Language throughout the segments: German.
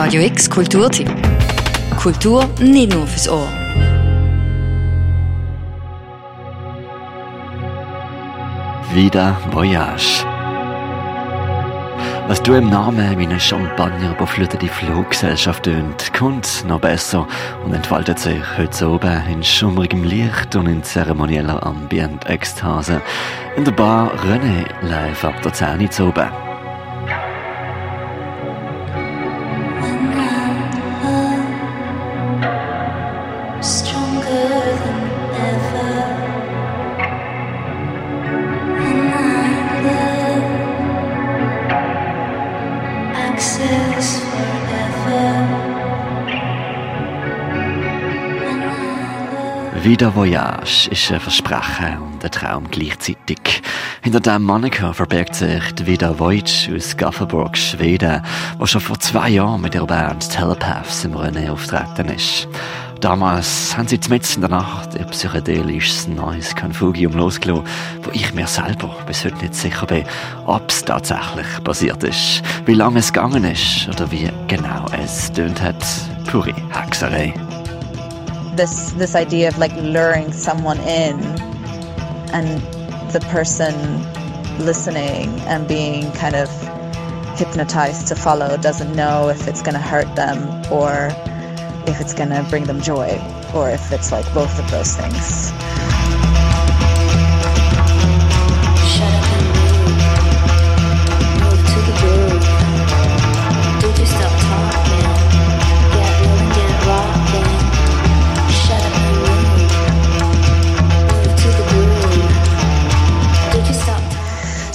Radio X Kulturtipp. Kultur nicht nur fürs Ohr. Wieder Voyage. Was du im Namen eine Champagner überflutete Fluggesellschaft tönt, kommt noch besser und entfaltet sich heute oben in schummrigem Licht und in zeremonieller Ambient-Ekstase in der Bar René live ab der 10 zu oben. Wieder Voyage ist ein Versprechen und ein Traum gleichzeitig. Hinter dem Moniker verbirgt sich Vida Voigt aus Gothenburg, Schweden, der schon vor zwei Jahren mit ihrer Band Telepaths im René auftreten ist. Damals haben sie mitten in der Nacht ein psychedelisches neues Confugium losgelassen, wo ich mir selber bis heute nicht sicher bin, ob es tatsächlich passiert ist, wie lange es gegangen ist oder wie genau es tönt hat. Pure Hexerei. this this idea of like luring someone in and the person listening and being kind of hypnotized to follow doesn't know if it's going to hurt them or if it's going to bring them joy or if it's like both of those things.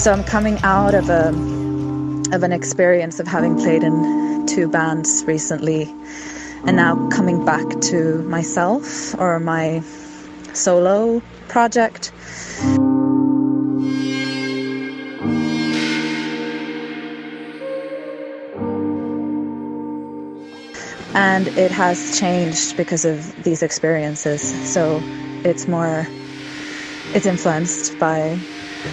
So I'm coming out of a of an experience of having played in two bands recently and now coming back to myself or my solo project. And it has changed because of these experiences. So it's more, it's influenced by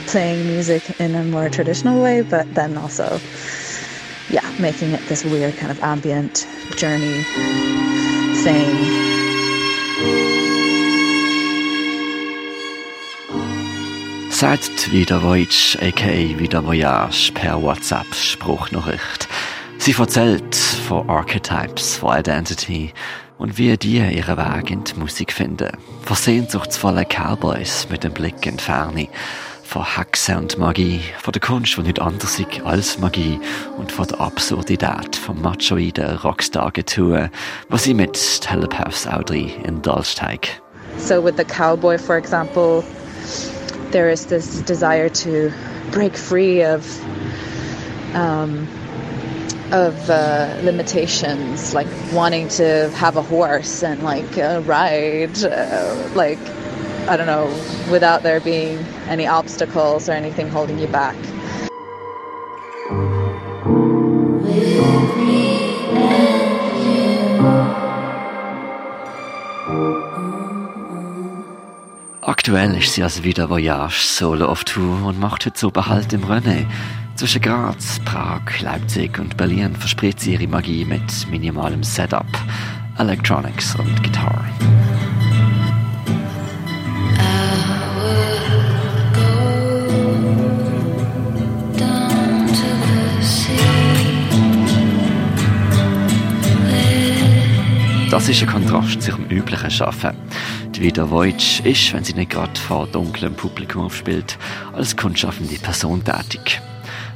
playing music in a more traditional way, but then also, making it this weird kind of ambient journey thing. Sagt wieder Voyage, aka wieder Voyage per WhatsApp Spruchnachricht. Sie erzählt von Archetypes, von Identity und wie die ihren Weg in die Musik finden. Von sehnsuchtsvollen Cowboys mit dem Blick in die Ferne von Hexen und Magie, von der Kunst, die nicht anders ist als Magie und von der Absurdität vom machoiden Rockstar-Getue, was sie mit Telepaths drin indulged hat. So with the cowboy, for example, there is this desire to break free of um, of uh, limitations, like wanting to have a horse and like uh, ride, uh, like I don't know, without there being any obstacles or anything holding you back. Aktuell ist sie als wieder Voyage solo auf Tour und macht heute so Behalt im Rennen. Zwischen Graz, Prag, Leipzig und Berlin verspricht sie ihre Magie mit minimalem Setup, Electronics und Gitarre. Das ist ein Kontrast zu ihrem üblichen Arbeiten. Die Vida Voigt ist, wenn sie nicht gerade vor dunklem Publikum aufspielt, als kunstschaffende Person tätig.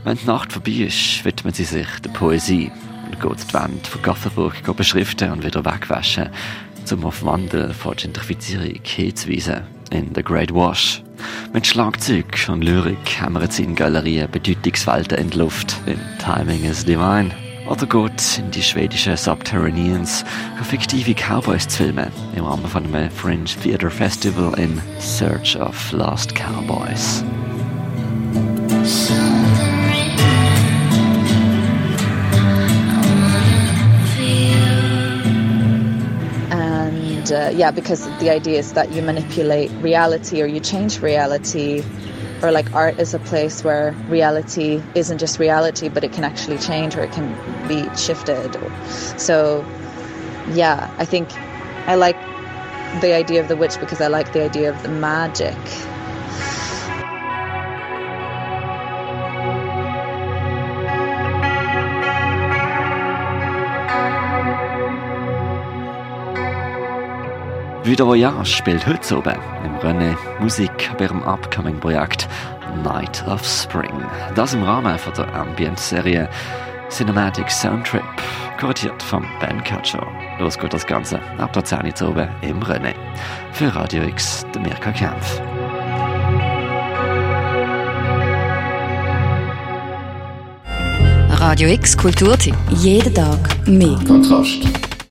Wenn die Nacht vorbei ist, widmet sie sich der Poesie und geht die Wand von Gothenburg beschriften und wieder wegwaschen, um auf Wandel vor Gentrifizierung hinzuweisen in The Great Wash. Mit Schlagzeug und Lyrik hämmern sie in Galerien Bedeutungswelten in die Luft. In Timing is Divine. Geht in die schwedische Subterraneans, um fiktive Cowboys zu filmen, im Rahmen von einem Fringe Theater Festival in Search of Lost Cowboys. And uh, yeah, because the idea is that you manipulate reality or you change reality or like art is a place where reality isn't just reality, but it can actually change or it can be shifted. So, yeah, I think I like the idea of the witch because I like the idea of the magic. Wieder Voyage spielt heute oben im Rennen Musik bei ihrem upcoming Projekt Night of Spring. Das im Rahmen von der Ambient-Serie Cinematic Soundtrip, kuratiert vom Ben Catcher. Los geht das Ganze ab der 10 Uhr oben im Rennen. Für Radio X, der Mirka Kempf. Radio X Kulturtipp. Jeden Tag mehr. Kontrast.